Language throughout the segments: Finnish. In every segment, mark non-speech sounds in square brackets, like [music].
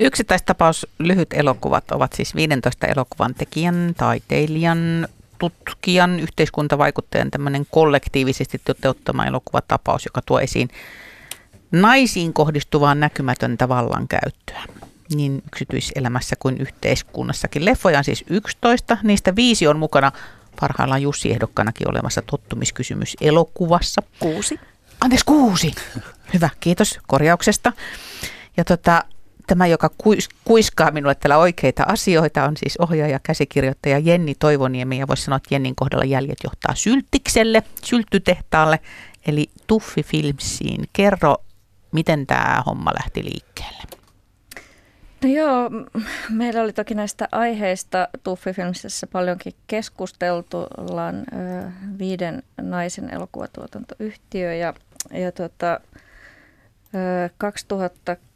Yksittäistapaus lyhyt elokuvat ovat siis 15 elokuvan tekijän, taiteilijan, tutkijan, yhteiskuntavaikuttajan tämmöinen kollektiivisesti toteuttama elokuvatapaus, joka tuo esiin naisiin kohdistuvaa näkymätöntä vallankäyttöä niin yksityiselämässä kuin yhteiskunnassakin. Leffoja on siis 11, niistä viisi on mukana parhaillaan Jussi ehdokkanakin olemassa tottumiskysymys elokuvassa. Kuusi. Anteeksi, kuusi. Hyvä, kiitos korjauksesta. Ja tota, tämä, joka kuis, kuiskaa minulle täällä oikeita asioita, on siis ohjaaja, käsikirjoittaja Jenni Toivoniemi. Ja voisi sanoa, että Jennin kohdalla jäljet johtaa syltikselle, syltytehtaalle, eli Tuffi Filmsiin. Kerro, miten tämä homma lähti liikkeelle? No joo, meillä oli toki näistä aiheista Tuffi-filmissä paljonkin keskusteltu. Ollaan ö, viiden naisen elokuvatuotantoyhtiö ja, ja tota, ö,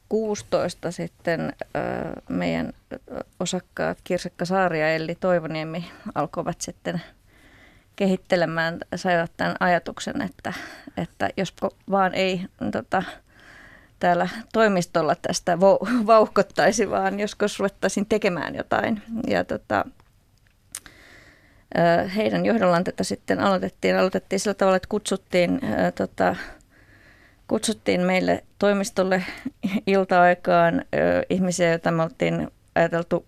2016 sitten meidän osakkaat Kirsekka Saari ja Elli Toivoniemi alkoivat sitten kehittelemään, saivat tämän ajatuksen, että, että jos vaan ei tota, täällä toimistolla tästä vauhkottaisi, vaan joskus ruvettaisiin tekemään jotain. Ja tota, heidän johdollaan tätä sitten aloitettiin. Aloitettiin sillä tavalla, että kutsuttiin, tota, kutsuttiin meille toimistolle [laughs] ilta-aikaan ihmisiä, joita me oltiin ajateltu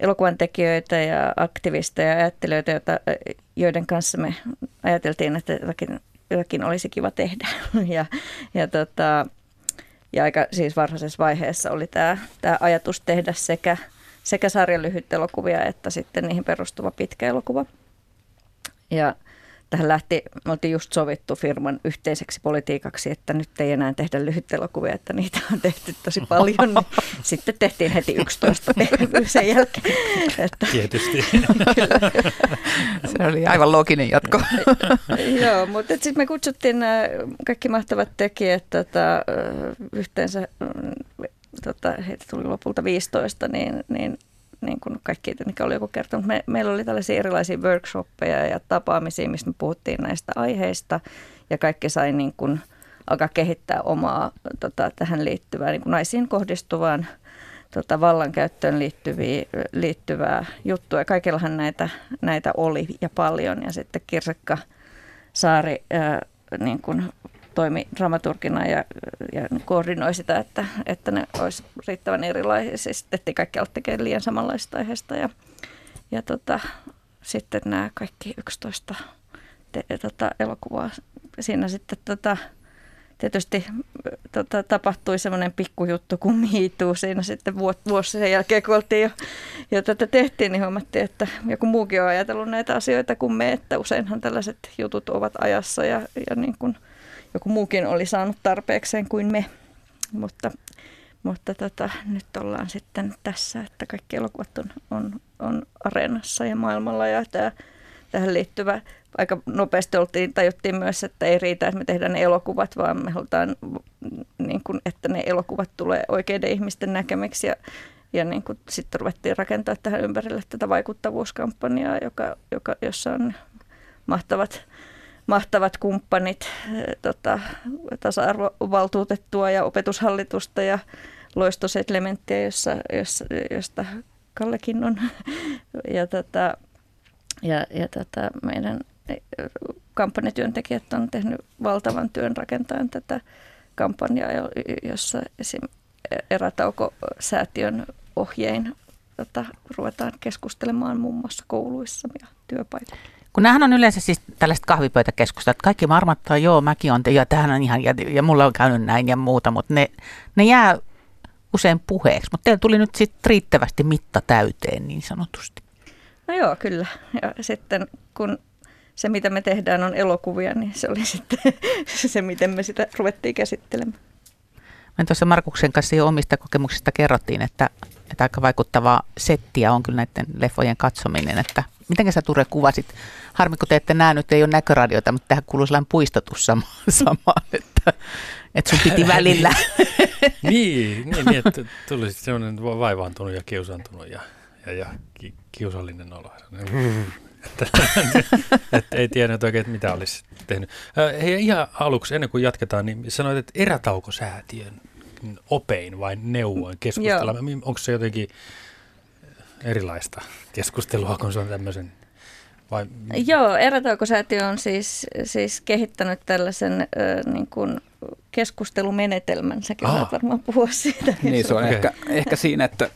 elokuvan tekijöitä ja aktivisteja ja ajattelijoita, joita, joiden kanssa me ajateltiin, että jotakin, jotakin olisi kiva tehdä. [laughs] Ja, ja tota, ja aika siis varhaisessa vaiheessa oli tämä, tämä ajatus tehdä sekä, sekä sarjan lyhyt elokuvia että sitten niihin perustuva pitkä elokuva. Ja tähän lähti, me oltiin just sovittu firman yhteiseksi politiikaksi, että nyt ei enää tehdä lyhyt elokuvia, että niitä on tehty tosi paljon. Niin [laughs] sitten tehtiin heti 11 sen jälkeen. Että, Tietysti. [laughs] Se oli aivan looginen jatko. [laughs] Joo, mutta sitten me kutsuttiin nämä kaikki mahtavat tekijät tota, yhteensä, tota, heitä tuli lopulta 15, niin, niin niin kuin kaikki, mikä oli joku kertonut. Me, meillä oli tällaisia erilaisia workshoppeja ja tapaamisia, missä me puhuttiin näistä aiheista ja kaikki sai niin kuin alkaa kehittää omaa tota, tähän liittyvää niin kuin naisiin kohdistuvaan tota, vallankäyttöön liittyviä, liittyvää juttua. Kaikillahan näitä, näitä oli ja paljon ja sitten Kirsekka Saari ää, niin kuin toimi dramaturgina ja, ja koordinoi sitä, että, että ne olisi riittävän erilaisia. Siis tehtiin kaikki alt tekemään liian samanlaista aiheesta ja, ja tota, sitten nämä kaikki 11 te, tota, elokuvaa. Siinä sitten tota, tietysti tota, tapahtui semmoinen pikkujuttu kuin miituu siinä sitten vuosi sen jälkeen, kun oltiin jo, jo tätä tehtiin, niin huomattiin, että joku muukin on ajatellut näitä asioita kuin me, että useinhan tällaiset jutut ovat ajassa ja, ja niin kuin – joku muukin oli saanut tarpeekseen kuin me. Mutta, mutta tota, nyt ollaan sitten tässä, että kaikki elokuvat on, on, on areenassa ja maailmalla ja tämä, tähän liittyvä aika nopeasti oltiin, tajuttiin myös, että ei riitä, että me tehdään ne elokuvat, vaan me halutaan, niin kuin, että ne elokuvat tulee oikeiden ihmisten näkemiksi ja, ja niin sitten ruvettiin rakentaa tähän ympärille tätä vaikuttavuuskampanjaa, joka, joka, jossa on mahtavat mahtavat kumppanit, eh, tota, tasa-arvovaltuutettua ja opetushallitusta ja loistosetlementtiä, jossa, jossa, josta Kallekin on. [laughs] Ja, tota, ja, ja tota, meidän eh, kampanjatyöntekijät on tehnyt valtavan työn rakentaen tätä kampanjaa, jossa esim. Erätauko-säätiön ohjein tota, ruvetaan keskustelemaan muun muassa kouluissa ja työpaikoilla. Kun näähän on yleensä siis tällaiset kahvipöytäkeskustelut, että kaikki marmattaa, joo, mäkin on, ja tähän on ihan, ja, ja mulla on käynyt näin ja muuta, mutta ne, ne jää usein puheeksi. Mutta teillä tuli nyt sitten riittävästi mitta täyteen niin sanotusti. No joo, kyllä. Ja sitten kun se, mitä me tehdään, on elokuvia, niin se oli [laughs] sitten se, miten me sitä ruvettiin käsittelemään. Me tuossa Markuksen kanssa jo omista kokemuksista kerrottiin, että, että aika vaikuttavaa settiä on kyllä näiden leffojen katsominen, että miten sä Ture kuvasit? Harmi, kun te ette näe, nyt ei ole näköradiota, mutta tähän kuuluu sellainen puistatus sama, [laughs] samaan, että, että sun piti [laughs] välillä. niin, niin, niin, että tuli sellainen vaivaantunut ja kiusaantunut ja, ja, ja ki, kiusallinen olo. [laughs] että, että ei tiennyt oikein, että mitä olisi tehnyt. Hei, ihan aluksi, ennen kuin jatketaan, niin sanoit, että erätaukosäätiön opein vai neuvoin keskustella? Onko se jotenkin erilaista keskustelua, kun se on tämmöisen vai? Joo, Erätaukosäätiö on siis, siis kehittänyt tällaisen ö, niin kuin keskustelumenetelmän. Säkin ah. saat varmaan puhua siitä. Niin, se on okay. ehkä, ehkä siinä, että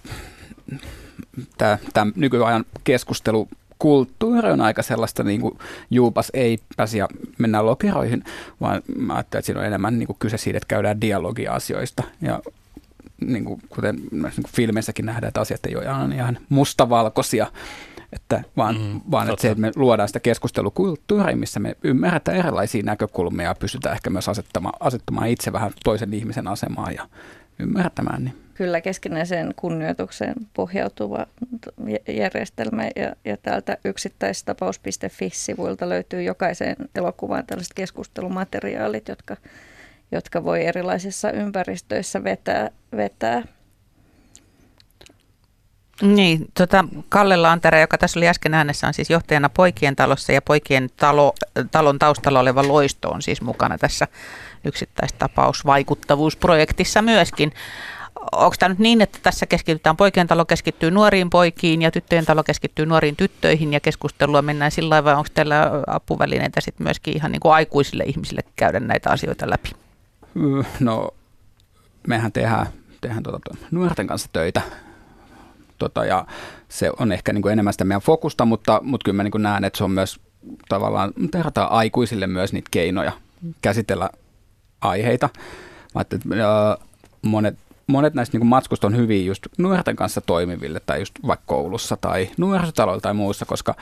tämä nykyajan keskustelu kulttuuri on aika sellaista niin kuin juupas eipäs ja mennään lokeroihin, vaan mä ajattelen, että siinä on enemmän niin kuin kyse siitä, että käydään dialogia asioista. Ja niin kuin, kuten niin kuin filmeissäkin nähdään, että asiat ei ole ihan mustavalkoisia, että vaan, mm, vaan että se, että me luodaan sitä keskustelukulttuuria, missä me ymmärretään erilaisia näkökulmia ja pystytään ehkä myös asettamaan, asettamaan itse vähän toisen ihmisen asemaan ja ymmärtämään. Niin. Kyllä keskinäiseen kunnioitukseen pohjautuva järjestelmä ja, ja täältä yksittäistapaus.fi-sivuilta löytyy jokaiseen elokuvaan tällaiset keskustelumateriaalit, jotka, jotka voi erilaisissa ympäristöissä vetää, vetää niin, tota, Kalle Lantere, joka tässä oli äsken äänessä, on siis johtajana Poikien talossa ja Poikien talo, talon taustalla oleva Loisto on siis mukana tässä yksittäistapausvaikuttavuusprojektissa myöskin. Onko tämä nyt niin, että tässä keskitytään, poikien talo keskittyy nuoriin poikiin ja tyttöjen talo keskittyy nuoriin tyttöihin ja keskustelua mennään sillä lailla, vai onko teillä apuvälineitä sitten myöskin ihan niin kuin aikuisille ihmisille käydä näitä asioita läpi? No, mehän tehdään, tehdään tuota, nuorten kanssa töitä Tota, ja se on ehkä niin kuin enemmän sitä meidän fokusta, mutta, mutta kyllä mä niin kuin näen, että se on myös tavallaan, tehdään aikuisille myös niitä keinoja käsitellä aiheita. Mä että monet, monet näistä niin matskusta on hyviä just nuorten kanssa toimiville tai just vaikka koulussa tai nuorisotaloilla tai muussa, koska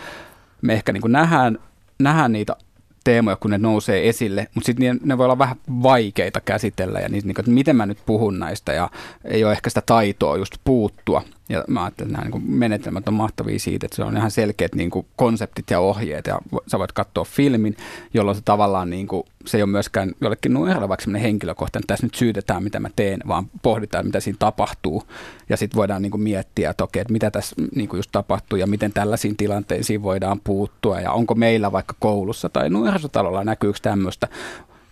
me ehkä niin nähdään, nähdään niitä teemoja, kun ne nousee esille, mutta sitten ne voi olla vähän vaikeita käsitellä ja niin, että miten mä nyt puhun näistä ja ei ole ehkä sitä taitoa just puuttua. Ja mä ajattelen, että nämä niin menetelmät on mahtavia siitä, että se on ihan selkeät niin kuin konseptit ja ohjeet ja sä voit katsoa filmin, jolloin se tavallaan niin kuin, se ei ole myöskään jollekin nuorelle vaikka sellainen henkilökohtainen, että tässä nyt syytetään, mitä mä teen, vaan pohditaan, mitä siinä tapahtuu. Ja sitten voidaan niin kuin miettiä, että okei, että mitä tässä niin kuin just tapahtuu ja miten tällaisiin tilanteisiin voidaan puuttua ja onko meillä vaikka koulussa tai nuorisotalolla näkyykö tämmöistä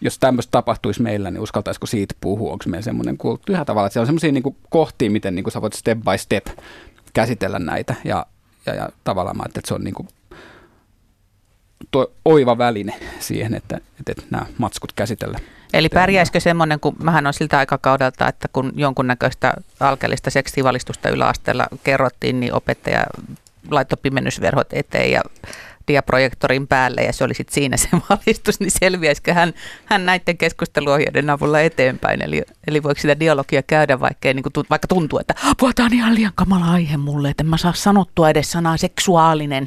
jos tämmöistä tapahtuisi meillä, niin uskaltaisiko siitä puhua? Onko meillä semmoinen kulttuuri tavalla, että siellä on semmoisia niin kohtia, miten niin kuin sä voit step by step käsitellä näitä ja, ja, ja tavallaan mä että se on niin kuin tuo oiva väline siihen, että, että, että nämä matskut käsitellään. Eli pärjäisikö semmoinen, kun mähän on siltä aikakaudelta, että kun jonkunnäköistä alkeellista seksivalistusta yläasteella kerrottiin, niin opettaja laittoi pimennysverhot eteen ja diaprojektorin päälle ja se oli sitten siinä se [laughs] valistus, niin selviäisikö hän, hän näiden keskusteluohjeiden avulla eteenpäin. Eli, eli voiko sitä dialogia käydä, vaikka, niin kuin, vaikka tuntuu, että puhutaan ihan liian kamala aihe mulle, että en mä saa sanottua edes sanaa seksuaalinen.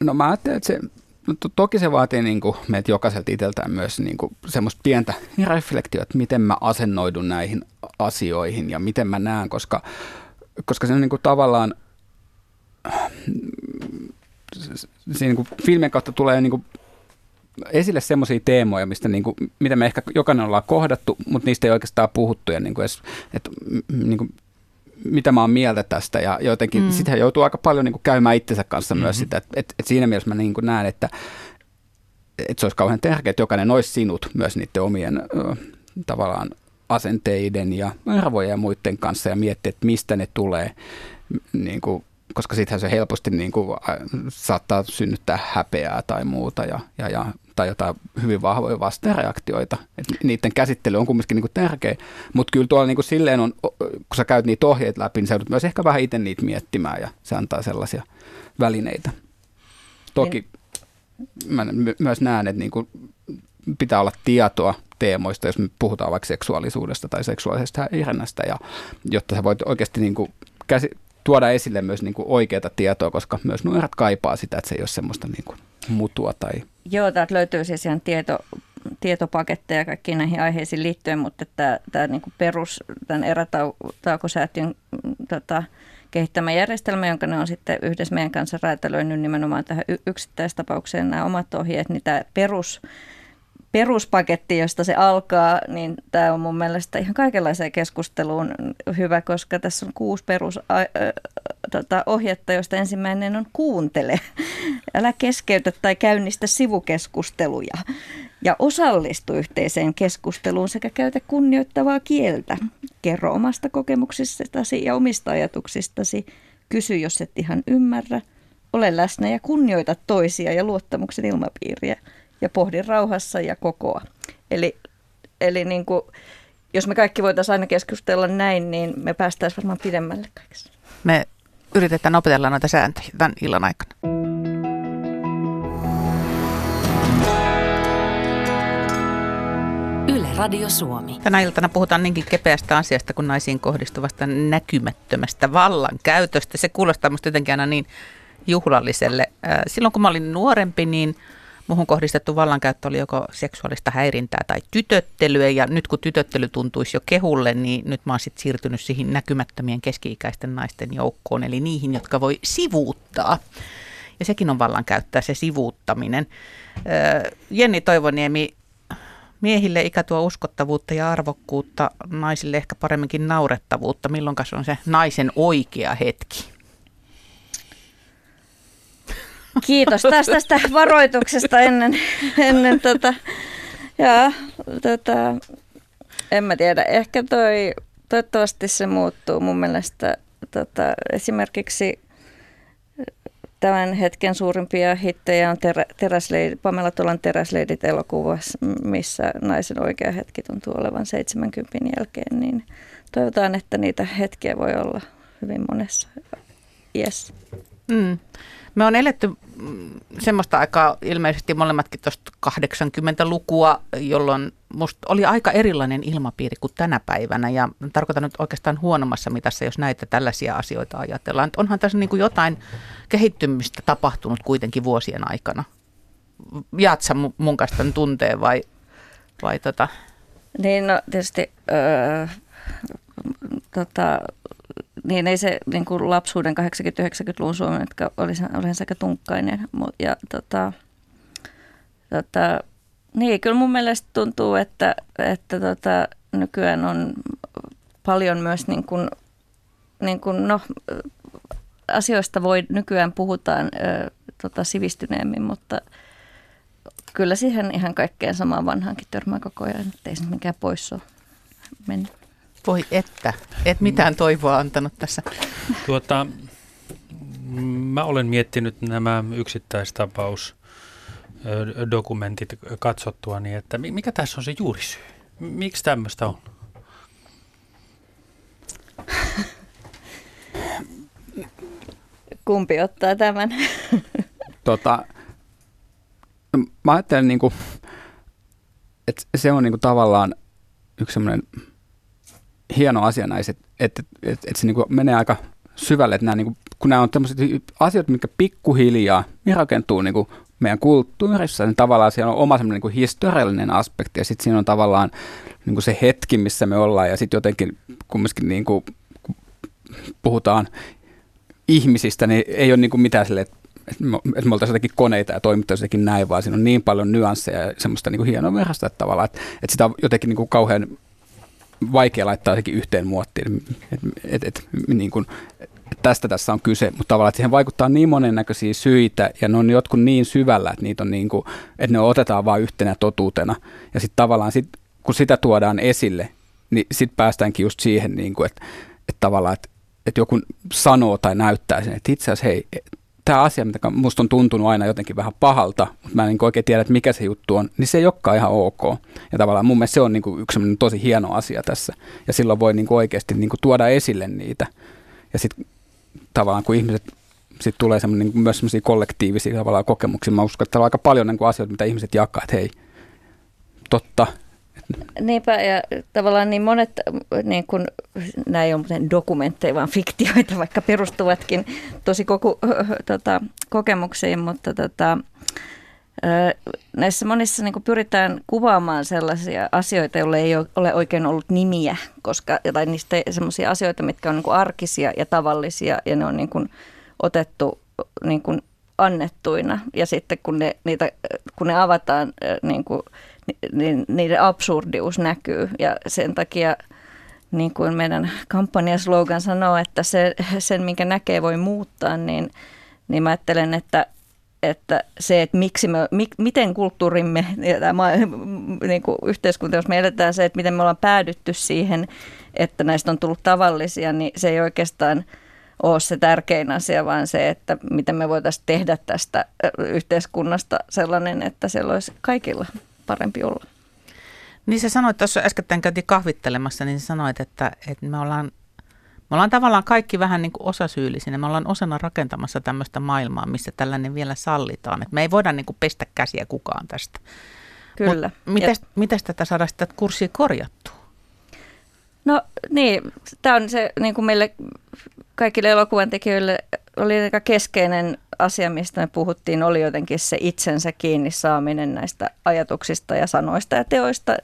No mä ajattelen, että se, no to, toki se vaatii niin kuin meiltä jokaiselta itseltään myös niin kuin semmoista pientä reflektiota, että miten mä asennoidun näihin asioihin ja miten mä näen, koska, koska se on niin kuin tavallaan siinä niin kuin kautta tulee niin kuin esille semmoisia teemoja, mistä niin kuin, mitä me ehkä jokainen ollaan kohdattu, mutta niistä ei oikeastaan puhuttu ja niin kuin edes, että, niin kuin, mitä mä oon mieltä tästä ja jotenkin mm. sitä joutuu aika paljon niin kuin käymään itsensä kanssa mm-hmm. myös sitä, että, että, että siinä mielessä mä niin kuin näen, että, että se olisi kauhean tärkeää, että jokainen olisi sinut myös niiden omien tavallaan asenteiden ja arvojen ja muiden kanssa ja miettiä, että mistä ne tulee niin kuin koska sittenhän se helposti niin kuin, saattaa synnyttää häpeää tai muuta ja, ja, ja, tai jotain hyvin vahvoja vastareaktioita. Et niiden käsittely on kumminkin niin kuin tärkeä, mutta kyllä tuolla niin kuin silleen on, kun sä käyt niitä ohjeet läpi, niin sä joudut myös ehkä vähän itse niitä miettimään ja se antaa sellaisia välineitä. Toki mä myös näen, että niin kuin pitää olla tietoa teemoista, jos me puhutaan vaikka seksuaalisuudesta tai seksuaalisesta häirinnästä, ja jotta sä voit oikeasti niin kuin käsi, tuoda esille myös niin kuin oikeaa tietoa, koska myös nuoret kaipaa sitä, että se ei ole semmoista niin kuin mutua. Tai... Joo, täältä löytyy siis ihan tieto, tietopaketteja kaikkiin näihin aiheisiin liittyen, mutta tämä, tämä niin perus, tämän erätaukosäätiön tota, kehittämä järjestelmä, jonka ne on sitten yhdessä meidän kanssa räätälöinyt nimenomaan tähän yksittäistapaukseen nämä omat ohjeet, niin tämä perus peruspaketti, josta se alkaa, niin tämä on mun mielestä ihan kaikenlaiseen keskusteluun hyvä, koska tässä on kuusi perus tota, joista ensimmäinen on kuuntele. Älä keskeytä tai käynnistä sivukeskusteluja. ja osallistu yhteiseen keskusteluun sekä käytä kunnioittavaa kieltä. Kerro omasta kokemuksistasi ja omista ajatuksistasi. Kysy, jos et ihan ymmärrä. Ole läsnä ja kunnioita toisia ja luottamuksen ilmapiiriä. Ja pohdi rauhassa ja kokoa. Eli, eli niin kuin, jos me kaikki voitaisiin aina keskustella näin, niin me päästäisiin varmaan pidemmälle kaikessa. Me yritetään opetella noita sääntöjä tämän illan aikana. Yle Radio Suomi. Tänä iltana puhutaan niinkin kepeästä asiasta kuin naisiin kohdistuvasta näkymättömästä vallankäytöstä. Se kuulostaa musta jotenkin aina niin juhlalliselle. Silloin kun mä olin nuorempi, niin Muhun kohdistettu vallankäyttö oli joko seksuaalista häirintää tai tytöttelyä ja nyt kun tytöttely tuntuisi jo kehulle, niin nyt mä oon sitten siirtynyt siihen näkymättömien keski-ikäisten naisten joukkoon, eli niihin, jotka voi sivuuttaa. Ja sekin on vallankäyttää, se sivuuttaminen. Jenni Toivoniemi, miehille ikä tuo uskottavuutta ja arvokkuutta, naisille ehkä paremminkin naurettavuutta. Milloin on se naisen oikea hetki? Kiitos taas tästä varoituksesta ennen, ennen tota, ja, tota, en mä tiedä, ehkä toi, toivottavasti se muuttuu mun mielestä tota, esimerkiksi tämän hetken suurimpia hittejä on terä, Pamela Tolan Teräsleidit elokuvassa, missä naisen oikea hetki tuntuu olevan 70 jälkeen, niin toivotaan, että niitä hetkiä voi olla hyvin monessa iässä. Mm. Me on eletty mm, semmoista aikaa ilmeisesti molemmatkin tuosta 80-lukua, jolloin musta oli aika erilainen ilmapiiri kuin tänä päivänä. Ja tarkoitan nyt oikeastaan huonommassa mitassa, jos näitä tällaisia asioita ajatellaan. Että onhan tässä niin kuin jotain kehittymistä tapahtunut kuitenkin vuosien aikana. Jaat sä mun kanssa tämän tunteen vai, vai tota? Niin, no tietysti öö, tota, niin ei se niin kuin lapsuuden 80-90-luvun Suomi, jotka oli, oli aika tunkkainen. Ja tota, tota, niin, kyllä mun mielestä tuntuu, että, että tota, nykyään on paljon myös niin kuin, niin kuin, no, asioista voi nykyään puhutaan ö, tota, sivistyneemmin, mutta kyllä siihen ihan kaikkeen samaan vanhaankin törmää koko ajan, ettei se mikään pois ole mennyt. Voi että, et mitään toivoa antanut tässä. Tuota, mä olen miettinyt nämä yksittäistapaus dokumentit katsottua, niin että mikä tässä on se juurisyy? Miksi tämmöistä on? Kumpi ottaa tämän? Tota, mä ajattelen, niin kuin, että se on niin kuin tavallaan yksi semmoinen hieno asia näissä, että, että, että, että se niin menee aika syvälle, että nämä, kuin, kun nämä on tämmöiset asiat, mitkä pikkuhiljaa niin rakentuu niin kuin meidän kulttuurissa, niin tavallaan siellä on oma semmoinen niin historiallinen aspekti ja sitten siinä on tavallaan niin kuin se hetki, missä me ollaan ja sitten jotenkin kumminkin niin kuin, kun puhutaan ihmisistä, niin ei ole niin kuin mitään sille, että me oltaisiin jotenkin koneita ja toimittaisiin jotenkin näin, vaan siinä on niin paljon nyansseja ja semmoista niin kuin hienoa verrasta, että tavallaan, että, että sitä on jotenkin niin kuin kauhean vaikea laittaa sekin yhteen muottiin. Et, et, et, niin kun, tästä tässä on kyse, mutta tavallaan että siihen vaikuttaa niin monennäköisiä syitä ja ne on jotkut niin syvällä, että, niitä on niin kuin, että ne otetaan vain yhtenä totuutena. Ja sitten tavallaan sit, kun sitä tuodaan esille, niin sitten päästäänkin just siihen, niin kuin, että, että tavallaan, että, että joku sanoo tai näyttää sen, että itse asiassa hei, tämä asia, mitä musta on tuntunut aina jotenkin vähän pahalta, mutta mä en niin oikein tiedä, että mikä se juttu on, niin se ei olekaan ihan ok. Ja tavallaan mun mielestä se on niin kuin yksi tosi hieno asia tässä. Ja silloin voi niin kuin oikeasti niin kuin tuoda esille niitä. Ja sitten tavallaan kun ihmiset sitten tulee semmoinen, niin myös semmoisia kollektiivisia tavallaan kokemuksia. Mä uskon, että on aika paljon niin kuin asioita, mitä ihmiset jakaa, että hei, totta, Niinpä, ja tavallaan niin monet, niin kun, nämä ei ole dokumentteja, vaan fiktioita, vaikka perustuvatkin tosi koko, tota, kokemuksiin, mutta tota, näissä monissa niin pyritään kuvaamaan sellaisia asioita, joille ei ole oikein ollut nimiä, koska, tai niistä sellaisia asioita, mitkä on niin arkisia ja tavallisia, ja ne on niin kuin otettu niin kuin annettuina, ja sitten kun ne, niitä, kun ne avataan niin kuin niin niiden absurdius näkyy. Ja sen takia niin kuin meidän kampanjaslogan sanoo, että se, sen minkä näkee voi muuttaa, niin, niin mä ajattelen, että, että se, että miksi me, mi, miten kulttuurimme ja tämä niin kuin yhteiskunta, jos me eletään se, että miten me ollaan päädytty siihen, että näistä on tullut tavallisia, niin se ei oikeastaan ole se tärkein asia, vaan se, että miten me voitaisiin tehdä tästä yhteiskunnasta sellainen, että siellä olisi kaikilla parempi olla. Niin sä sanoit, tuossa äskettäin käytiin kahvittelemassa, niin sä sanoit, että, että me ollaan me ollaan tavallaan kaikki vähän niin kuin osasyyllisinä. Me ollaan osana rakentamassa tämmöistä maailmaa, missä tällainen vielä sallitaan. Et me ei voida niin kuin pestä käsiä kukaan tästä. Kyllä. Miten tätä saadaan sitä kurssia korjattua? No niin, tämä on se niin kuin meille kaikille elokuvan tekijöille oli aika keskeinen asia, mistä me puhuttiin, oli jotenkin se itsensä kiinni saaminen näistä ajatuksista ja sanoista ja teoista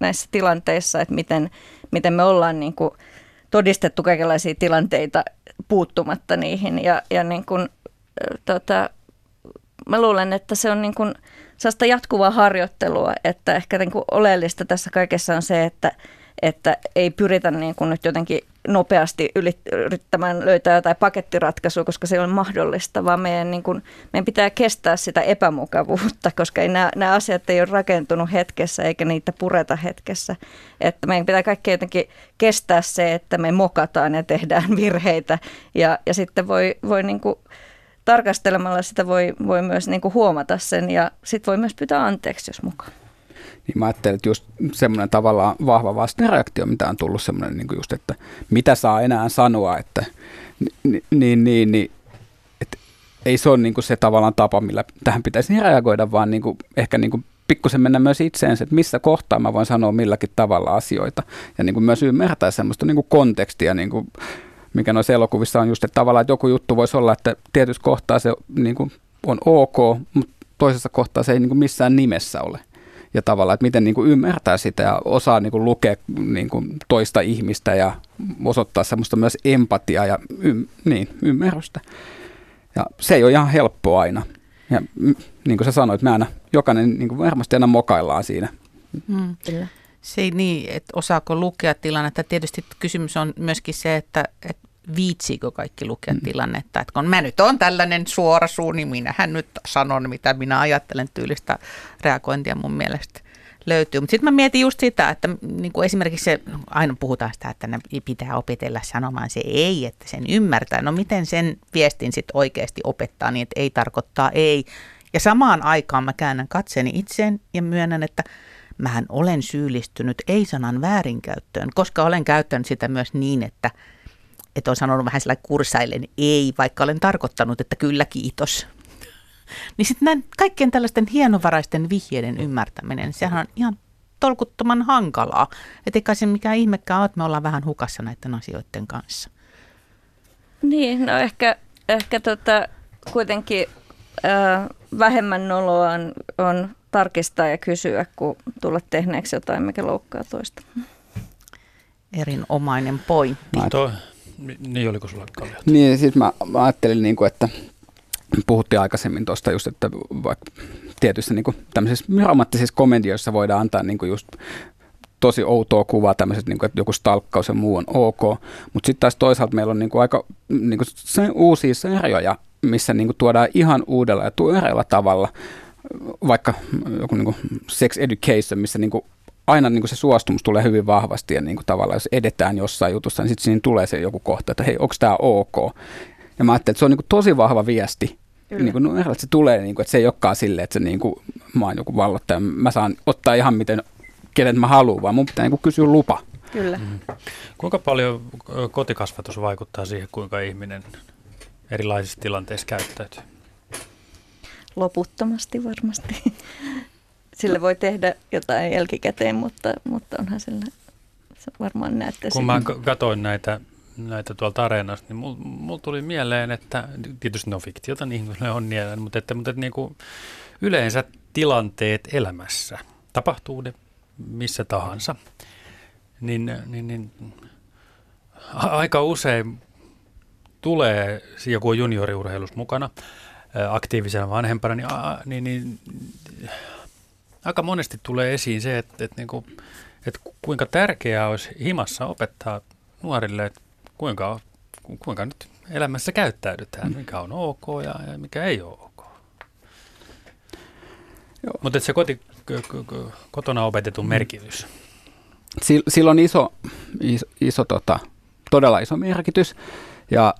näissä tilanteissa, että miten, miten me ollaan niin kuin todistettu kaikenlaisia tilanteita puuttumatta niihin. Ja, ja niin kuin, tota, mä luulen, että se on niin kuin sellaista jatkuvaa harjoittelua, että ehkä niin kuin oleellista tässä kaikessa on se, että, että ei pyritä niin kuin nyt jotenkin nopeasti yrittämään löytää jotain pakettiratkaisua, koska se ole mahdollista, vaan meidän, niin kuin, meidän pitää kestää sitä epämukavuutta, koska ei nämä, nämä asiat ei ole rakentunut hetkessä eikä niitä pureta hetkessä. Että meidän pitää kaikki jotenkin kestää se, että me mokataan ja tehdään [laughs] virheitä ja, ja sitten voi, voi niin kuin, tarkastelemalla sitä voi, voi myös niin kuin huomata sen ja sitten voi myös pyytää anteeksi, jos mukaan niin mä ajattelin, että just semmoinen tavallaan vahva vastareaktio, mitä on tullut semmoinen niin just, että mitä saa enää sanoa, että niin, niin, niin, niin että ei se ole niin kuin se tavallaan tapa, millä tähän pitäisi reagoida, vaan niin kuin, ehkä niin kuin pikkusen mennä myös itseensä, että missä kohtaa mä voin sanoa milläkin tavalla asioita. Ja niin kuin myös ymmärtää semmoista niin kuin kontekstia, niin kuin, mikä noissa elokuvissa on just, että tavallaan että joku juttu voisi olla, että tietyssä kohtaa se niin kuin on ok, mutta toisessa kohtaa se ei niin kuin missään nimessä ole ja tavallaan, että miten niin kuin ymmärtää sitä ja osaa niin kuin lukea niin kuin toista ihmistä ja osoittaa semmoista myös empatiaa ja y- niin, ymmärrystä. Ja se ei ole ihan helppoa aina. Ja niin kuin sä sanoit, me aina, jokainen niin kuin varmasti aina mokaillaan siinä. Hmm. Kyllä. Se ei niin, että osaako lukea tilannetta. Tietysti kysymys on myöskin se, että, että viitsiikö kaikki lukea mm. tilannetta. Että kun mä nyt on tällainen suora suu, niin minähän nyt sanon, mitä minä ajattelen tyylistä reagointia mun mielestä löytyy. Mutta sitten mä mietin just sitä, että niin kuin esimerkiksi se, aina puhutaan sitä, että ne pitää opetella sanomaan se ei, että sen ymmärtää. No miten sen viestin sitten oikeasti opettaa niin, että ei tarkoittaa ei. Ja samaan aikaan mä käännän katseeni itseen ja myönnän, että mähän olen syyllistynyt ei-sanan väärinkäyttöön, koska olen käyttänyt sitä myös niin, että – että on sanonut vähän sellainen kursailen ei, vaikka olen tarkoittanut, että kyllä kiitos. [laughs] Niin sitten näin kaikkien tällaisten hienovaraisten vihjeiden ymmärtäminen, sehän on ihan tolkuttoman hankalaa. Että eikä se mikään ihmekään ole, että me ollaan vähän hukassa näiden asioiden kanssa. Niin, no ehkä, ehkä tota, kuitenkin äh, vähemmän noloa on, on tarkistaa ja kysyä, kun tulla tehneeksi jotain, mikä loukkaa toista. Erinomainen pointti. Niin oliko sulla Kallio? Niin, siis mä, mä ajattelin, niin kuin, että puhuttiin aikaisemmin tuosta just, että vaikka tietyissä niin kuin, tämmöisissä romanttisissa komedioissa voidaan antaa niin kuin just tosi outoa kuvaa, tämmöiset, niin kuin, että joku stalkkaus ja muu on ok, mutta sitten taas toisaalta meillä on niin kuin, aika niin kuin, se uusia sarjoja, missä niin kuin, tuodaan ihan uudella ja tuoreella tavalla, vaikka joku niin kuin sex education, missä niin kuin, aina niin kuin se suostumus tulee hyvin vahvasti ja niin kuin tavallaan jos edetään jossain jutussa, niin sitten siinä tulee se joku kohta, että hei, onko tämä ok? Ja mä ajattelin, että se on niin kuin tosi vahva viesti. Niin kuin, no, että se tulee, niin kuin, että se ei olekaan silleen, että se, niin kuin, mä oon joku vallottaja, mä saan ottaa ihan miten, kenen mä haluan, vaan mun pitää niin kuin kysyä lupa. Kyllä. Mm. Kuinka paljon kotikasvatus vaikuttaa siihen, kuinka ihminen erilaisissa tilanteissa käyttäytyy? Loputtomasti varmasti [laughs] sille voi tehdä jotain jälkikäteen, mutta, mutta onhan sillä, se varmaan näette Kun mä katsoin näitä, näitä tuolta areenasta, niin mulla mul tuli mieleen, että tietysti ne on fiktiota, niin kuin on niellä, mutta, että, mutta että niin kuin yleensä tilanteet elämässä, tapahtuu ne missä tahansa, niin, niin, niin aika usein tulee, joku junioriurheilus mukana, aktiivisena vanhempana, niin, niin, niin aika monesti tulee esiin se, että, että, niin kuin, että kuinka tärkeää olisi himassa opettaa nuorille, että kuinka, kuinka nyt elämässä käyttäydytään, mikä on ok ja, ja mikä ei ole ok. Mutta se koti, kotona opetetun mm. merkitys? Sillä on iso, iso, iso tota, todella iso merkitys. Ja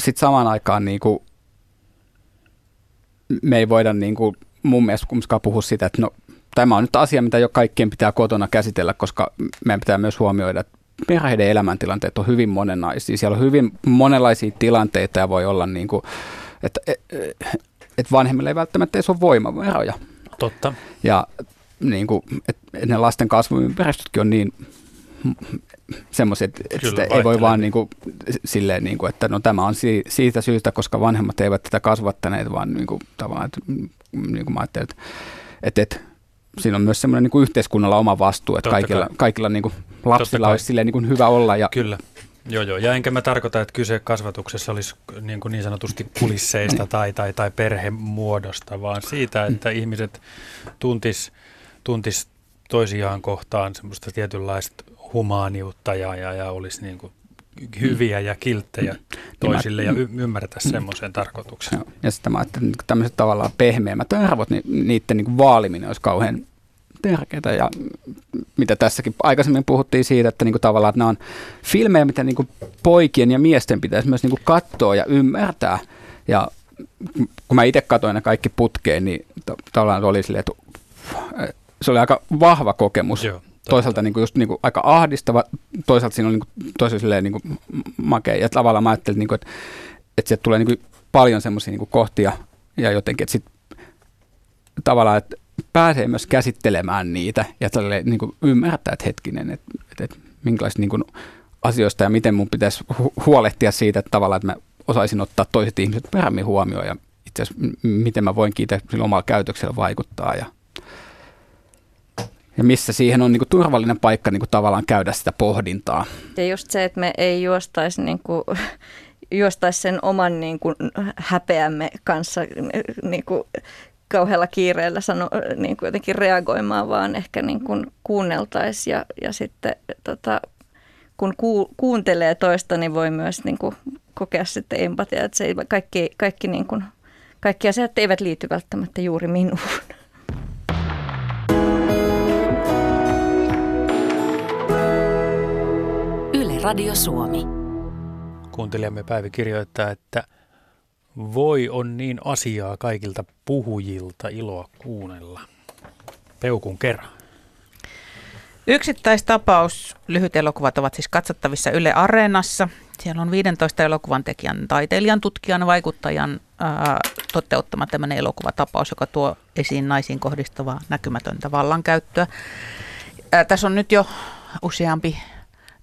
sitten samaan aikaan niin kuin, me ei voida niin kuin, mun mielestä kumminkaan puhua sitä, että no, tämä on nyt asia, mitä jo kaikkien pitää kotona käsitellä, koska meidän pitää myös huomioida, että perheiden elämäntilanteet on hyvin monenlaisia. Siellä on hyvin monenlaisia tilanteita ja voi olla niin kuin, että, että vanhemmilla ei välttämättä edes ole voimavaroja. Totta. Ja niin kuin, että ne lasten kasvuympäristötkin on niin semmoiset, että Kyllä, ei voi vaan niin kuin, silleen, niin kuin, että no tämä on si- siitä syystä, koska vanhemmat eivät tätä kasvattaneet, vaan niin kuin, tavallaan, että, niin kuin mä ajattelin, että, että, että siinä on myös semmoinen niin kuin yhteiskunnalla oma vastuu, että Totta kaikilla, kaikilla niin kuin, lapsilla olisi silleen, niin kuin, hyvä olla. Ja, Kyllä. Joo, joo. Ja enkä mä tarkoita, että kyse kasvatuksessa olisi niin, kuin niin sanotusti kulisseista niin. tai, tai, tai perhemuodosta, vaan siitä, että mm. ihmiset tuntis, tuntis toisiaan kohtaan semmoista tietynlaista humaaniutta ja, ja, ja olisi niin kuin hyviä ja kilttejä mm. toisille ja y- ymmärtää mm. semmoisen tarkoituksen. Joo. Ja sitten mä ajattelin, että tämmöiset tavallaan pehmeämmät arvot, niin niiden niin vaaliminen olisi kauhean tärkeää. Ja mitä tässäkin aikaisemmin puhuttiin siitä, että niin kuin tavallaan että nämä on filmejä, mitä niin kuin poikien ja miesten pitäisi myös niin kuin katsoa ja ymmärtää. Ja kun mä itse katsoin ne kaikki putkeen, niin tavallaan oli silleen, että se oli aika vahva kokemus. Joo toisaalta niin kuin just niin kuin aika ahdistava, toisaalta siinä on niin kuin, tosi silleen niin kuin makea. Ja tavallaan mä ajattelin, niin kuin, että, että sieltä tulee niin kuin paljon semmoisia niin kohtia ja jotenkin, että sit tavallaan, että pääsee myös käsittelemään niitä ja niin kuin ymmärtää, että hetkinen, että, että, että minkälaista niin kuin asioista ja miten mun pitäisi huolehtia siitä, että tavallaan, että mä osaisin ottaa toiset ihmiset paremmin huomioon ja itse asiassa miten mä voin kiitä omalla käytöksellä vaikuttaa ja ja missä siihen on niin kuin turvallinen paikka niin kuin tavallaan käydä sitä pohdintaa. Ja just se, että me ei juostaisi, niin kuin, [laughs] juostaisi sen oman niin kuin, häpeämme kanssa niin kuin, kauhealla kiireellä sano, niin kuin jotenkin reagoimaan, vaan ehkä niin kuin kuunneltaisiin ja, ja sitten tota, kun ku, kuuntelee toista, niin voi myös niin kuin, kokea sitten empatiaa, että se kaikki, kaikki, niin kuin, kaikki asiat eivät liity välttämättä juuri minuun. [laughs] Radio Suomi. Kuuntelijamme Päivi kirjoittaa, että voi on niin asiaa kaikilta puhujilta iloa kuunnella. Peukun kerran. Yksittäistapaus. Lyhyt elokuvat ovat siis katsottavissa Yle Areenassa. Siellä on 15 elokuvan tekijän, taiteilijan, tutkijan, vaikuttajan ää, toteuttama tämmöinen elokuvatapaus, joka tuo esiin naisiin kohdistuvaa näkymätöntä vallankäyttöä. Ää, tässä on nyt jo useampi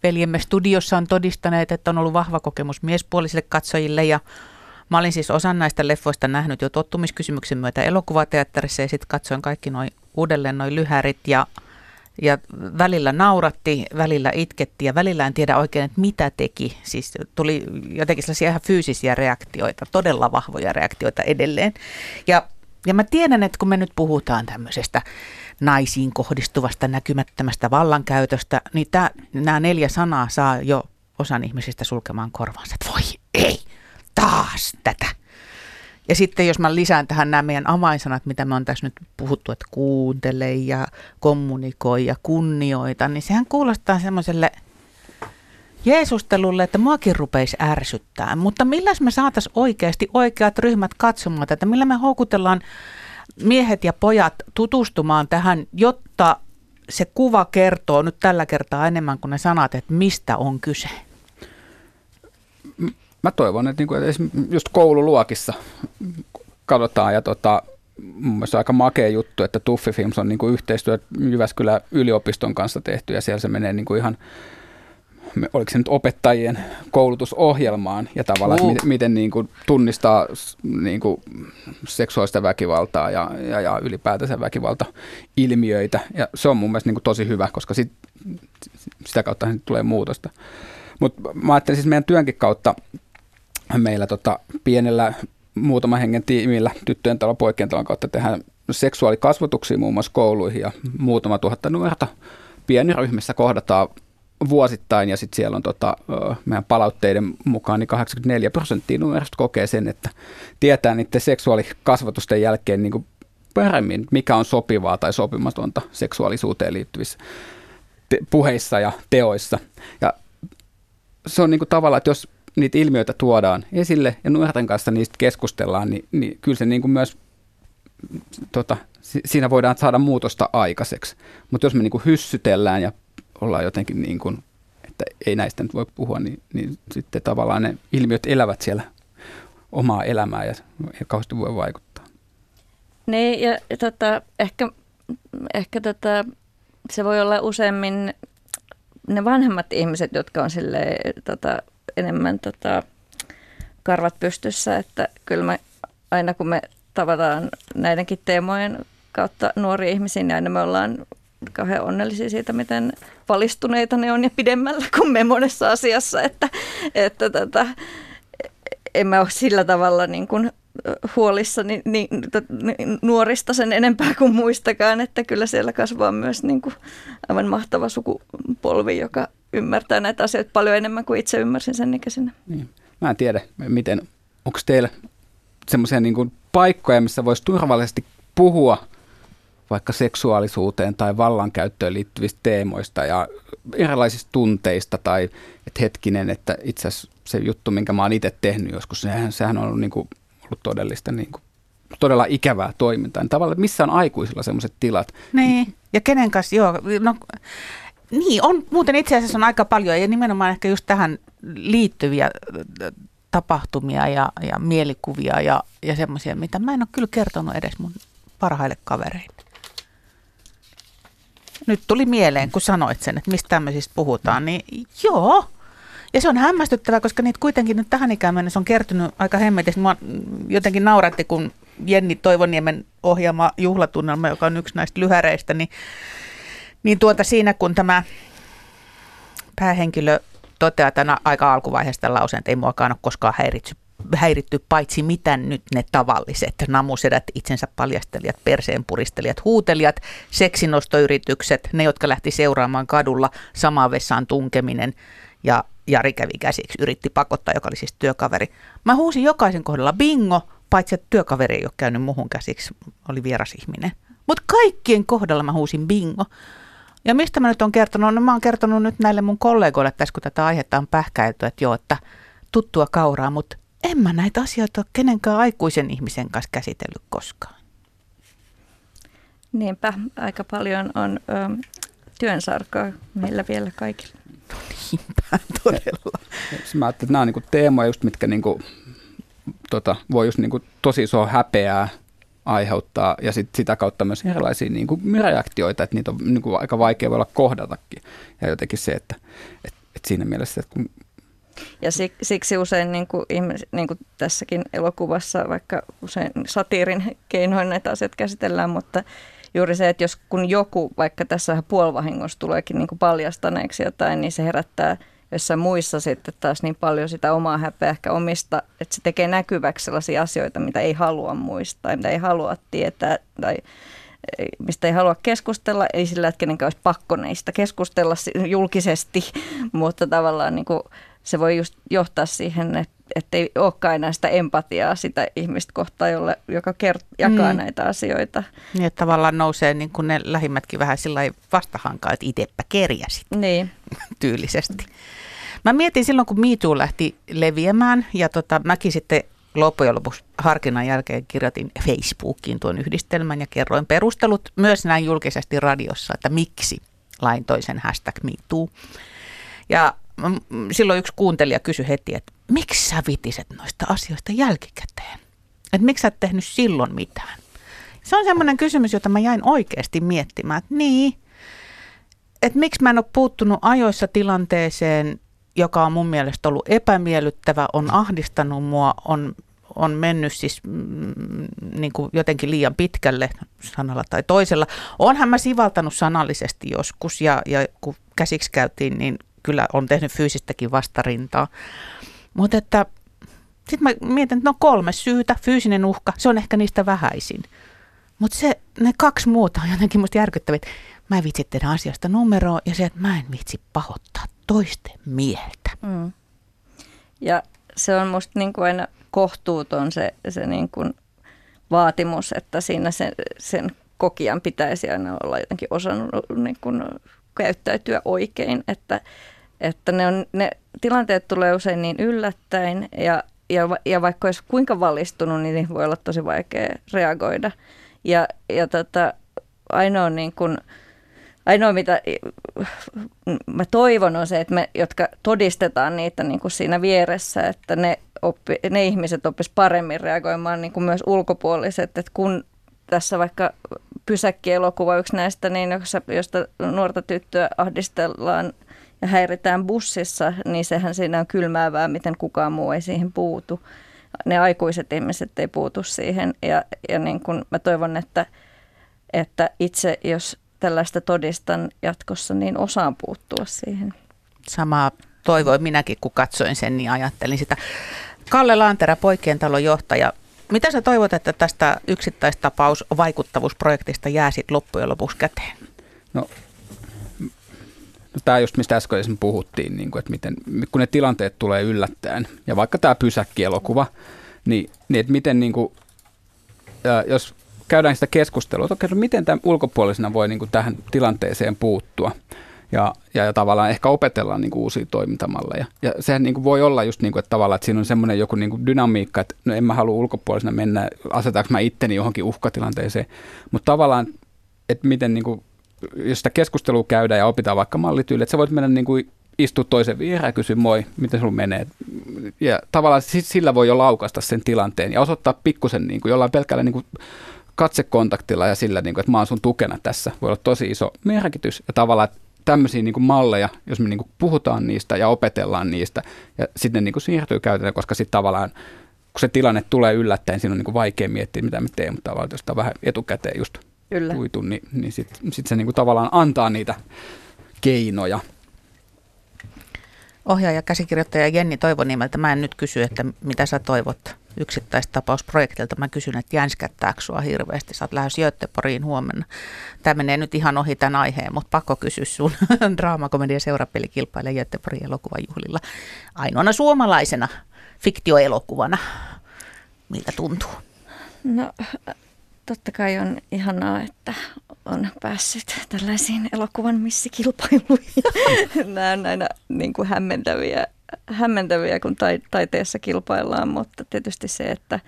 veljemme studiossa on todistaneet, että on ollut vahva kokemus miespuolisille katsojille ja Mä olin siis osan näistä leffoista nähnyt jo tottumiskysymyksen myötä elokuvateatterissa ja sitten katsoin kaikki noin uudelleen noin lyhärit ja, ja välillä nauratti, välillä itketti ja välillä en tiedä oikein, että mitä teki. Siis tuli jotenkin sellaisia ihan fyysisiä reaktioita, todella vahvoja reaktioita edelleen. Ja, ja mä tiedän, että kun me nyt puhutaan tämmöisestä naisiin kohdistuvasta näkymättömästä vallankäytöstä, niin tää, nämä neljä sanaa saa jo osan ihmisistä sulkemaan korvansa, että voi ei, taas tätä. Ja sitten jos mä lisään tähän nämä meidän avainsanat, mitä me on tässä nyt puhuttu, että kuuntele ja kommunikoi ja kunnioita, niin sehän kuulostaa semmoiselle Jeesustelulle, että muakin rupeisi ärsyttää. Mutta milläs me saataisiin oikeasti oikeat ryhmät katsomaan tätä, millä me houkutellaan miehet ja pojat tutustumaan tähän, jotta se kuva kertoo nyt tällä kertaa enemmän kuin ne sanat, että mistä on kyse? Mä toivon, että, niinku, että just koululuokissa katsotaan ja tota, mun mielestä aika makea juttu, että Tuffi Films on niin yhteistyö Jyväskylän yliopiston kanssa tehty ja siellä se menee niin kuin ihan oliko se nyt opettajien koulutusohjelmaan ja tavallaan, uh. miten, miten niin kuin tunnistaa niin kuin seksuaalista väkivaltaa ja, ja, ja ylipäätänsä väkivaltailmiöitä. Ja se on mun mielestä niin kuin tosi hyvä, koska sit, sitä kautta tulee muutosta. Mutta mä ajattelin siis meidän työnkin kautta meillä tota, pienellä muutama hengen tiimillä tyttöjen talon poikien talon kautta tehdään seksuaalikasvatuksia muun muassa kouluihin ja muutama tuhatta nuorta pieniryhmissä kohdataan vuosittain ja sitten siellä on tota, meidän palautteiden mukaan niin 84 prosenttia nuorista kokee sen, että tietää niiden seksuaalikasvatusten jälkeen niin kuin paremmin, mikä on sopivaa tai sopimatonta seksuaalisuuteen liittyvissä te- puheissa ja teoissa. Ja se on niin kuin tavallaan, että jos niitä ilmiöitä tuodaan esille ja nuorten kanssa niistä keskustellaan, niin, niin kyllä se niin kuin myös tota, siinä voidaan saada muutosta aikaiseksi. Mutta jos me niin kuin hyssytellään ja ollaan jotenkin niin kuin, että ei näistä nyt voi puhua, niin, niin sitten tavallaan ne ilmiöt elävät siellä omaa elämää ja, ja kauheasti voi vaikuttaa. Niin, ja, tota, ehkä, ehkä tota, se voi olla useammin ne vanhemmat ihmiset, jotka on sille, tota, enemmän tota, karvat pystyssä, että kyllä me aina kun me tavataan näidenkin teemojen kautta nuoria ihmisiä, niin aina me ollaan kauhean onnellisia siitä, miten valistuneita ne on ja pidemmällä kuin me monessa asiassa, että, että tota, en mä ole sillä tavalla niin kuin huolissani niin, niin, nuorista sen enempää kuin muistakaan, että kyllä siellä kasvaa myös niin kuin aivan mahtava sukupolvi, joka ymmärtää näitä asioita paljon enemmän kuin itse ymmärsin sen ikäisenä. Niin. Mä en tiedä, miten, onko teillä semmoisia niin paikkoja, missä voisi turvallisesti puhua vaikka seksuaalisuuteen tai vallankäyttöön liittyvistä teemoista ja erilaisista tunteista tai että hetkinen, että itse asiassa se juttu, minkä mä oon itse tehnyt joskus, sehän, sehän on niin kuin, ollut todellista niin kuin, todella ikävää toimintaa. Niin tavallaan, missä on aikuisilla sellaiset tilat? Niin, ja kenen kanssa, joo, no niin, on muuten itse asiassa on aika paljon ja nimenomaan ehkä just tähän liittyviä tapahtumia ja, ja mielikuvia ja, ja semmoisia, mitä mä en ole kyllä kertonut edes mun parhaille kavereille. Nyt tuli mieleen, kun sanoit sen, että mistä tämmöisistä puhutaan, niin joo. Ja se on hämmästyttävää, koska niitä kuitenkin nyt tähän ikään mennessä on kertynyt aika hemmetisti. Mua jotenkin nauratti, kun Jenni Toivoniemen ohjaama juhlatunnelma, joka on yksi näistä lyhäreistä, niin, niin tuota siinä, kun tämä päähenkilö toteaa tänä aika alkuvaiheessa tämän lauseen, että ei muakaan ole koskaan häiritty, häiritty paitsi mitä nyt ne tavalliset namusedät, itsensä paljastelijat, perseen puristelijat, huutelijat, seksinostoyritykset, ne, jotka lähti seuraamaan kadulla samaan vessaan tunkeminen ja Jari kävi käsiksi, yritti pakottaa, joka oli siis työkaveri. Mä huusin jokaisen kohdalla bingo, paitsi että työkaveri ei ole käynyt muhun käsiksi, oli vieras ihminen. Mutta kaikkien kohdalla mä huusin bingo. Ja mistä mä nyt on kertonut? No mä oon kertonut nyt näille mun kollegoille tässä, kun tätä aihetta on pähkäilty, että joo, että tuttua kauraa, mutta en mä näitä asioita ole kenenkään aikuisen ihmisen kanssa käsitellyt koskaan. Niinpä, aika paljon on ö, työnsarkaa meillä vielä kaikilla. Niinpä, todella. Mä ajattelin, että nämä on niinku teemoja, just, mitkä niinku, tota, voi just niinku tosi isoa häpeää aiheuttaa ja sit sitä kautta myös erilaisia niin kuin reaktioita, että niitä on niin kuin aika vaikea voi olla kohdatakin. Ja jotenkin se, että, että, että siinä mielessä, että kun ja siksi usein niin kuin, niin kuin tässäkin elokuvassa, vaikka usein satiirin keinoin näitä asioita käsitellään, mutta juuri se, että jos kun joku vaikka tässä puolivahingossa tuleekin niin kuin paljastaneeksi jotain, niin se herättää – jossa muissa sitten taas niin paljon sitä omaa häpeä ehkä omista, että se tekee näkyväksi sellaisia asioita, mitä ei halua muistaa, mitä ei halua tietää tai mistä ei halua keskustella, ei sillä, että kenenkään olisi pakko keskustella julkisesti, [laughs] mutta tavallaan niin kuin se voi just johtaa siihen, että että ei olekaan enää sitä empatiaa sitä ihmistä kohtaan, jolle, joka kert, jakaa mm. näitä asioita. Niin, että tavallaan nousee niin kuin ne lähimmätkin vähän sillä vastahankaa, että itsepä kerjäsit niin. [laughs] tyylisesti. Mä mietin silloin, kun MeToo lähti leviämään ja tota, mäkin sitten loppujen lopuksi harkinnan jälkeen kirjoitin Facebookiin tuon yhdistelmän ja kerroin perustelut myös näin julkisesti radiossa, että miksi lain toisen hashtag MeToo. Ja silloin yksi kuuntelija kysyi heti, että miksi sä vitiset noista asioista jälkikäteen? Että miksi sä et tehnyt silloin mitään? Se on semmoinen kysymys, jota mä jäin oikeasti miettimään, että niin, että miksi mä en ole puuttunut ajoissa tilanteeseen, joka on mun mielestä ollut epämiellyttävä, on ahdistanut mua, on, on mennyt siis mm, niin kuin jotenkin liian pitkälle sanalla tai toisella. Onhan mä sivaltanut sanallisesti joskus ja, ja kun käsiksi käytiin, niin kyllä on tehnyt fyysistäkin vastarintaa. Mutta että sitten mä mietin, että no kolme syytä, fyysinen uhka, se on ehkä niistä vähäisin. Mutta se, ne kaksi muuta on jotenkin musta järkyttäviä. Mä en vitsi tehdä asiasta numeroa ja se, että mä en vitsi pahoittaa toisten mieltä. Mm. Ja se on musta niin kuin aina kohtuuton se, se niin kuin vaatimus, että siinä sen, sen kokijan pitäisi aina olla jotenkin osannut niin kuin käyttäytyä oikein, että, että ne, on, ne tilanteet tulee usein niin yllättäen ja, ja, ja vaikka olisi kuinka valistunut, niin voi olla tosi vaikea reagoida. Ja, ja tota, ainoa, niin kuin, ainoa mitä mä toivon on se, että me, jotka todistetaan niitä niin kuin siinä vieressä, että ne, oppi, ne ihmiset oppis paremmin reagoimaan niin kuin myös ulkopuoliset, että kun tässä vaikka pysäkkielokuva yksi näistä, niin josta nuorta tyttöä ahdistellaan ja häiritään bussissa, niin sehän siinä on kylmäävää, miten kukaan muu ei siihen puutu. Ne aikuiset ihmiset ei puutu siihen ja, ja niin kun mä toivon, että, että itse jos tällaista todistan jatkossa, niin osaan puuttua siihen. Samaa toivoin minäkin, kun katsoin sen, niin ajattelin sitä. Kalle Laantera, poikien talon johtaja. Mitä sä toivot, että tästä yksittäistapaus vaikuttavuusprojektista jää sitten loppujen lopuksi käteen? No, no tämä just mistä äsken puhuttiin, niin kuin, että miten, kun ne tilanteet tulee yllättäen, ja vaikka tämä pysäkkielokuva, niin, niin että miten niin kuin, jos käydään sitä keskustelua, että okay, no miten tämä ulkopuolisena voi niin kuin tähän tilanteeseen puuttua, ja, ja, ja tavallaan ehkä opetellaan niin kuin uusia toimintamalleja. Ja sehän niin kuin voi olla just niin kuin, että tavallaan, että siinä on semmoinen joku niin kuin dynamiikka, että no en mä halua ulkopuolisena mennä, asetaanko mä itteni johonkin uhkatilanteeseen, mutta tavallaan, että miten niin kuin, jos sitä keskustelua käydään ja opitaan vaikka mallityyli, että sä voit mennä niin kuin istua toisen viereen ja kysyä moi, miten sulla menee. Ja tavallaan sillä voi jo laukasta sen tilanteen ja osoittaa pikkusen niin kuin jollain pelkällä niin kuin katsekontaktilla ja sillä, niin kuin, että mä oon sun tukena tässä, voi olla tosi iso merkitys. Ja tavallaan, että tämmöisiä niin kuin malleja, jos me niin kuin puhutaan niistä ja opetellaan niistä, ja sitten ne niin kuin siirtyy käytännössä, koska sitten tavallaan kun se tilanne tulee yllättäen, siinä on niin kuin vaikea miettiä, mitä me teemme, mutta tavallaan jos vähän etukäteen just Kyllä. puitu, niin, niin sitten sit se niin kuin tavallaan antaa niitä keinoja. Ohjaaja käsikirjoittaja Jenni Toivonimeltä, mä en nyt kysy, että mitä sä toivot yksittäistapausprojektilta. Mä kysyn, että jänskättääkö sua hirveästi? Sä oot lähes Göteborgiin huomenna. Tämä menee nyt ihan ohi tämän aiheen, mutta pakko kysyä sun [laughs] draamakomedia seurapelikilpailija Göteborgin elokuvajuhlilla ainoana suomalaisena fiktioelokuvana. Miltä tuntuu? No totta kai on ihanaa, että on päässyt tällaisiin elokuvan missikilpailuihin. [laughs] Nämä on aina niin kuin hämmentäviä hämmentäviä, kun taiteessa kilpaillaan, mutta tietysti se, että,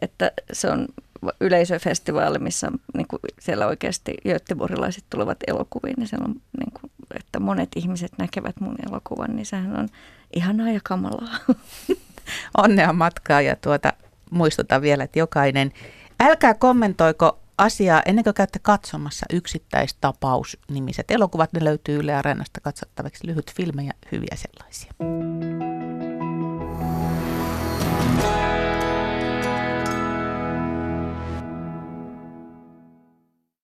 että se on yleisöfestivaali, missä niin kuin siellä oikeasti göteborgilaiset tulevat elokuviin, niin siellä on, niin kuin, että monet ihmiset näkevät mun elokuvan, niin sehän on ihanaa ja kamalaa. [laughs] Onnea matkaa ja tuota, muistutan vielä, että jokainen, älkää kommentoiko asiaa ennen kuin käytte katsomassa yksittäistapaus nimiset elokuvat. Ne löytyy Yle Areenasta katsottavaksi lyhyt filmejä, hyviä sellaisia.